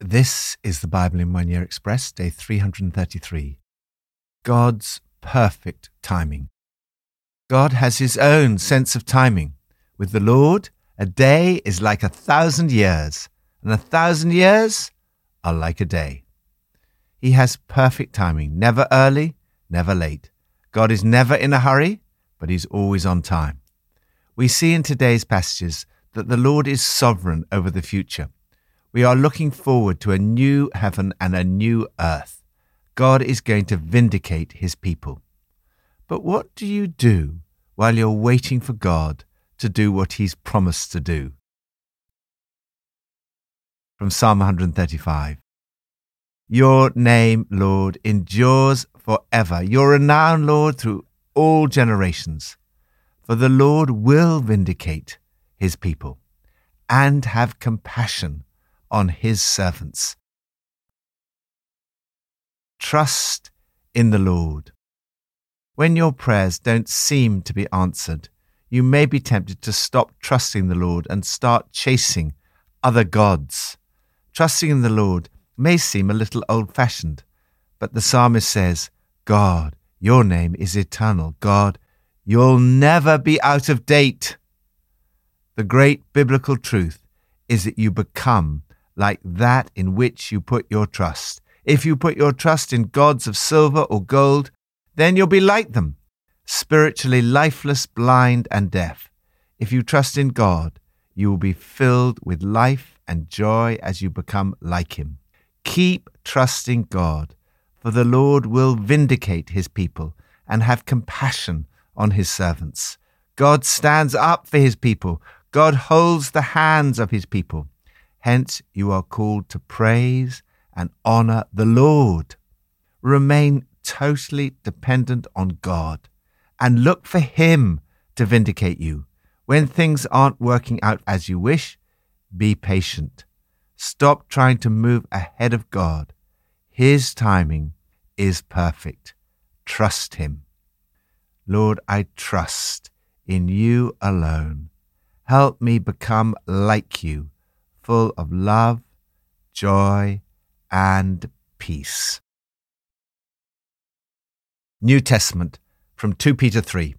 This is the Bible in One Year Express, day 333. God's perfect timing. God has his own sense of timing. With the Lord, a day is like a thousand years, and a thousand years are like a day. He has perfect timing, never early, never late. God is never in a hurry, but he's always on time. We see in today's passages that the Lord is sovereign over the future. We are looking forward to a new heaven and a new earth. God is going to vindicate his people. But what do you do while you're waiting for God to do what he's promised to do? From Psalm 135 Your name, Lord, endures forever. Your renown, Lord, through all generations. For the Lord will vindicate his people and have compassion on his servants. Trust in the Lord. When your prayers don't seem to be answered, you may be tempted to stop trusting the Lord and start chasing other gods. Trusting in the Lord may seem a little old fashioned, but the psalmist says, God, your name is eternal. God, you'll never be out of date. The great biblical truth is that you become like that in which you put your trust. If you put your trust in gods of silver or gold, then you'll be like them, spiritually lifeless, blind, and deaf. If you trust in God, you will be filled with life and joy as you become like Him. Keep trusting God, for the Lord will vindicate His people and have compassion on His servants. God stands up for His people. God holds the hands of His people. Hence, you are called to praise and honor the Lord. Remain totally dependent on God and look for Him to vindicate you. When things aren't working out as you wish, be patient. Stop trying to move ahead of God. His timing is perfect. Trust Him. Lord, I trust in you alone. Help me become like you full of love, joy, and peace. New Testament from 2 Peter 3.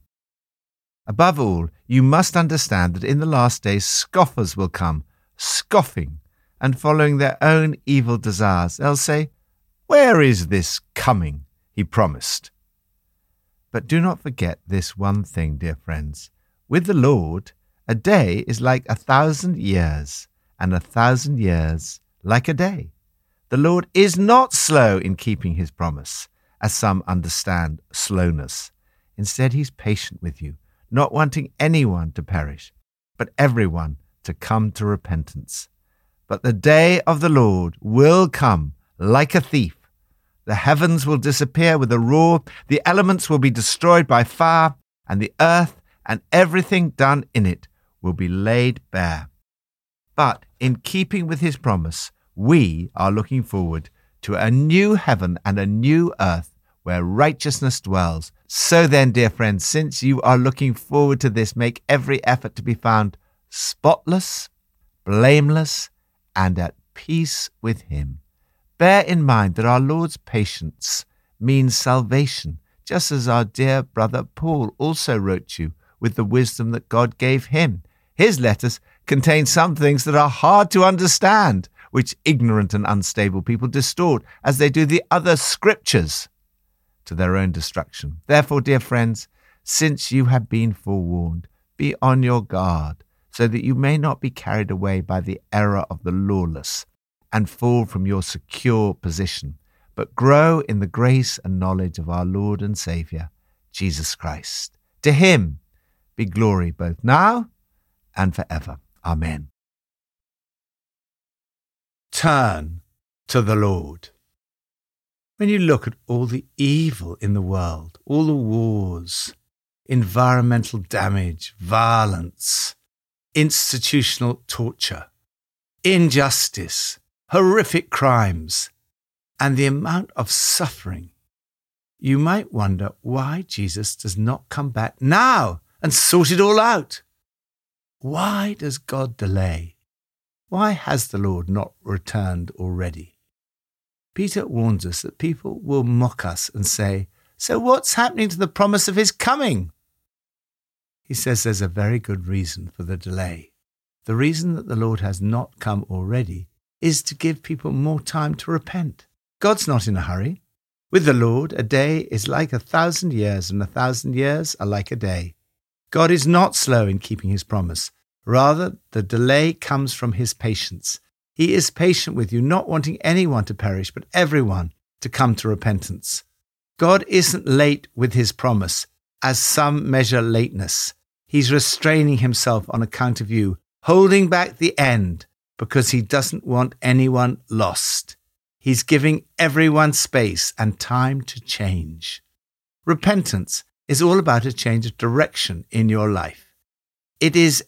Above all, you must understand that in the last days scoffers will come, scoffing and following their own evil desires. They'll say, Where is this coming? He promised. But do not forget this one thing, dear friends. With the Lord, a day is like a thousand years, and a thousand years like a day. The Lord is not slow in keeping his promise, as some understand slowness. Instead, he's patient with you, not wanting anyone to perish, but everyone to come to repentance. But the day of the Lord will come like a thief. The heavens will disappear with a roar, the elements will be destroyed by fire, and the earth and everything done in it will be laid bare. But in keeping with his promise, we are looking forward to a new heaven and a new earth where righteousness dwells. So then, dear friends, since you are looking forward to this, make every effort to be found spotless, blameless, and at peace with him. Bear in mind that our Lord's patience means salvation, just as our dear brother Paul also wrote you with the wisdom that God gave him. His letters contain some things that are hard to understand, which ignorant and unstable people distort, as they do the other scriptures, to their own destruction. Therefore, dear friends, since you have been forewarned, be on your guard, so that you may not be carried away by the error of the lawless and fall from your secure position, but grow in the grace and knowledge of our Lord and Saviour, Jesus Christ. To him be glory both now and forever. Amen. Turn to the Lord. When you look at all the evil in the world, all the wars, environmental damage, violence, institutional torture, injustice, horrific crimes, and the amount of suffering, you might wonder why Jesus does not come back now and sort it all out. Why does God delay? Why has the Lord not returned already? Peter warns us that people will mock us and say, So what's happening to the promise of his coming? He says there's a very good reason for the delay. The reason that the Lord has not come already is to give people more time to repent. God's not in a hurry. With the Lord, a day is like a thousand years, and a thousand years are like a day. God is not slow in keeping his promise. Rather, the delay comes from his patience. He is patient with you, not wanting anyone to perish, but everyone to come to repentance. God isn't late with his promise, as some measure lateness. He's restraining himself on account of you, holding back the end because he doesn't want anyone lost. He's giving everyone space and time to change. Repentance is all about a change of direction in your life. It is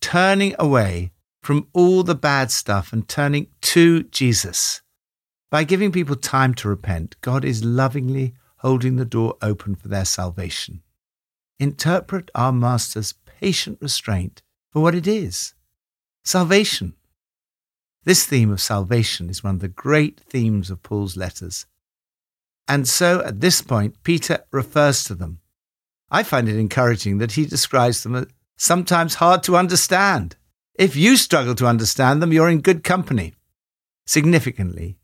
turning away from all the bad stuff and turning to Jesus. By giving people time to repent, God is lovingly holding the door open for their salvation. Interpret our Master's patient restraint for what it is salvation. This theme of salvation is one of the great themes of Paul's letters. And so at this point, Peter refers to them. I find it encouraging that he describes them as sometimes hard to understand. If you struggle to understand them, you're in good company. Significantly,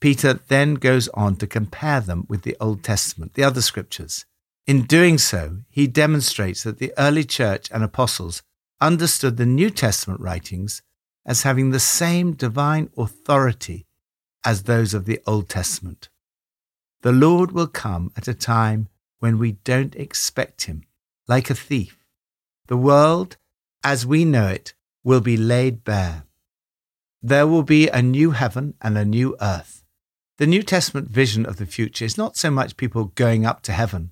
Peter then goes on to compare them with the Old Testament, the other scriptures. In doing so, he demonstrates that the early church and apostles understood the New Testament writings as having the same divine authority as those of the Old Testament. The Lord will come at a time when we don't expect him, like a thief. The world, as we know it, will be laid bare. There will be a new heaven and a new earth. The New Testament vision of the future is not so much people going up to heaven,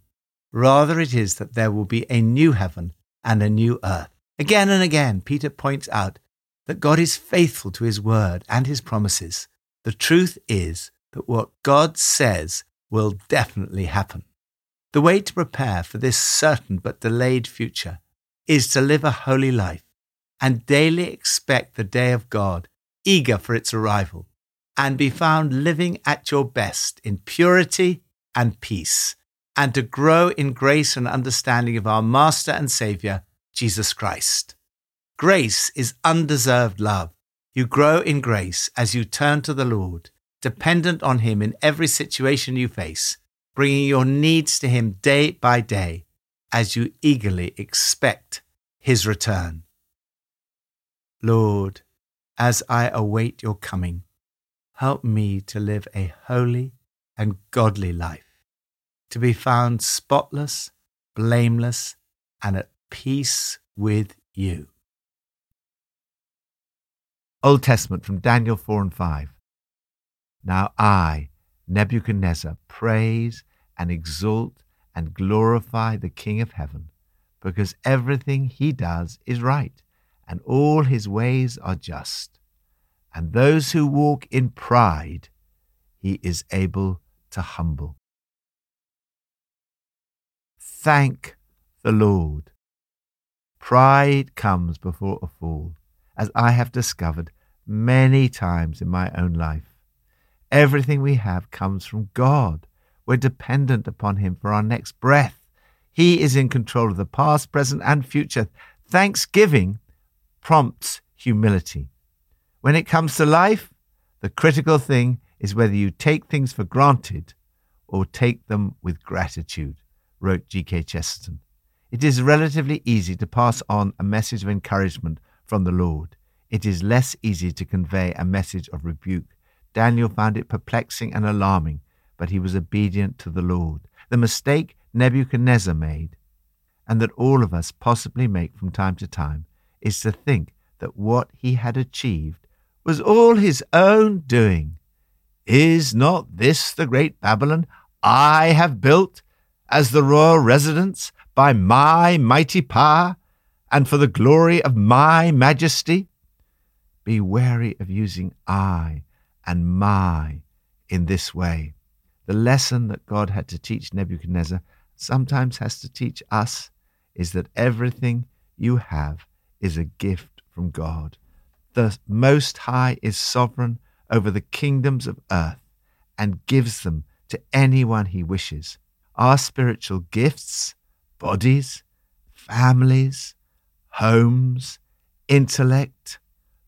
rather, it is that there will be a new heaven and a new earth. Again and again, Peter points out that God is faithful to his word and his promises. The truth is that what God says will definitely happen. The way to prepare for this certain but delayed future is to live a holy life and daily expect the day of God, eager for its arrival, and be found living at your best in purity and peace, and to grow in grace and understanding of our Master and Saviour, Jesus Christ. Grace is undeserved love. You grow in grace as you turn to the Lord, dependent on Him in every situation you face, bringing your needs to Him day by day as you eagerly expect His return. Lord, as I await your coming, help me to live a holy and godly life, to be found spotless, blameless, and at peace with you. Old Testament from Daniel 4 and 5. Now I, Nebuchadnezzar, praise and exalt and glorify the King of heaven, because everything he does is right, and all his ways are just. And those who walk in pride, he is able to humble. Thank the Lord. Pride comes before a fall as I have discovered many times in my own life. Everything we have comes from God. We're dependent upon Him for our next breath. He is in control of the past, present, and future. Thanksgiving prompts humility. When it comes to life, the critical thing is whether you take things for granted or take them with gratitude, wrote G.K. Chesterton. It is relatively easy to pass on a message of encouragement from the Lord. It is less easy to convey a message of rebuke. Daniel found it perplexing and alarming, but he was obedient to the Lord. The mistake Nebuchadnezzar made, and that all of us possibly make from time to time, is to think that what he had achieved was all his own doing. Is not this the great Babylon I have built as the royal residence by my mighty power? and for the glory of my majesty? Be wary of using I and my in this way. The lesson that God had to teach Nebuchadnezzar sometimes has to teach us is that everything you have is a gift from God. The Most High is sovereign over the kingdoms of earth and gives them to anyone he wishes. Our spiritual gifts, bodies, families, homes, intellect,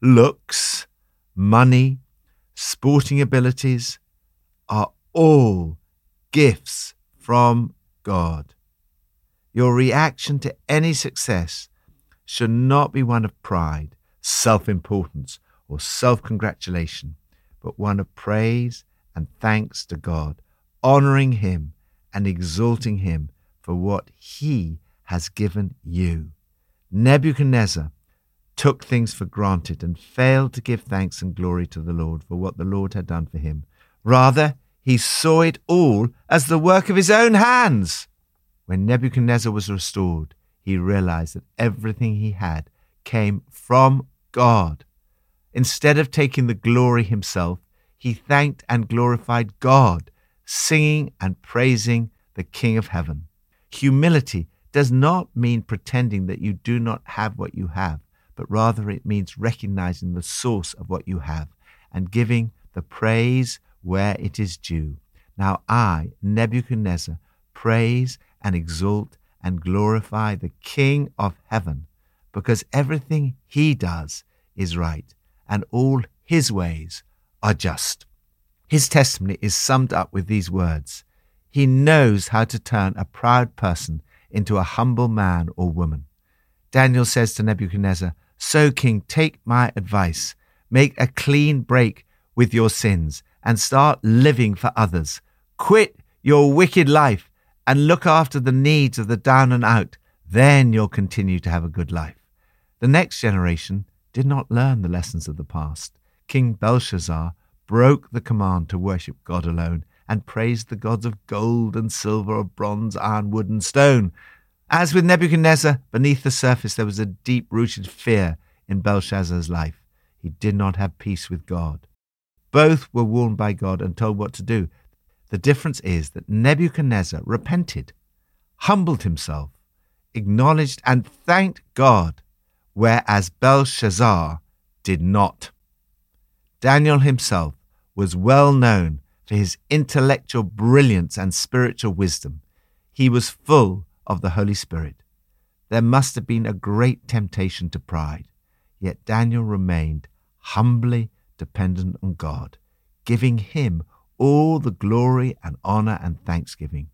looks, money, sporting abilities are all gifts from God. Your reaction to any success should not be one of pride, self importance, or self congratulation, but one of praise and thanks to God, honoring Him and exalting Him for what He has given you. Nebuchadnezzar took things for granted and failed to give thanks and glory to the Lord for what the Lord had done for him. Rather, he saw it all as the work of his own hands. When Nebuchadnezzar was restored, he realized that everything he had came from God. Instead of taking the glory himself, he thanked and glorified God, singing and praising the King of heaven. Humility does not mean pretending that you do not have what you have, but rather it means recognizing the source of what you have and giving the praise where it is due. Now I, Nebuchadnezzar, praise and exalt and glorify the King of heaven, because everything he does is right, and all his ways are just. His testimony is summed up with these words He knows how to turn a proud person into a humble man or woman. Daniel says to Nebuchadnezzar, So, King, take my advice. Make a clean break with your sins and start living for others. Quit your wicked life and look after the needs of the down and out. Then you'll continue to have a good life. The next generation did not learn the lessons of the past. King Belshazzar broke the command to worship God alone and praised the gods of gold and silver, of bronze, iron, wood, and stone. As with Nebuchadnezzar, beneath the surface there was a deep rooted fear in Belshazzar's life. He did not have peace with God. Both were warned by God and told what to do. The difference is that Nebuchadnezzar repented, humbled himself, acknowledged and thanked God, whereas Belshazzar did not. Daniel himself was well known for his intellectual brilliance and spiritual wisdom. He was full of the Holy Spirit. There must have been a great temptation to pride, yet Daniel remained humbly dependent on God, giving Him all the glory and honor and thanksgiving.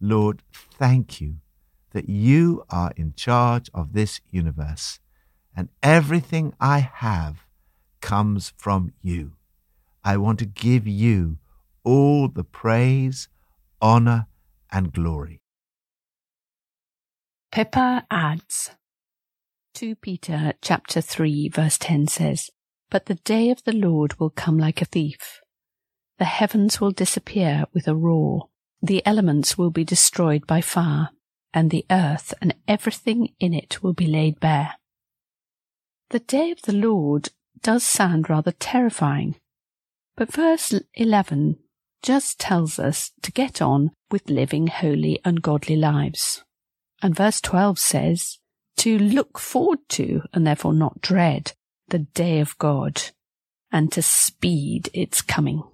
Lord, thank you that you are in charge of this universe, and everything I have comes from you. I want to give you all the praise, honor, and glory. Pippa adds 2 Peter chapter 3 verse 10 says, But the day of the Lord will come like a thief. The heavens will disappear with a roar. The elements will be destroyed by fire, and the earth and everything in it will be laid bare. The day of the Lord does sound rather terrifying, but verse 11 just tells us to get on with living holy and godly lives. And verse 12 says to look forward to and therefore not dread the day of God and to speed its coming.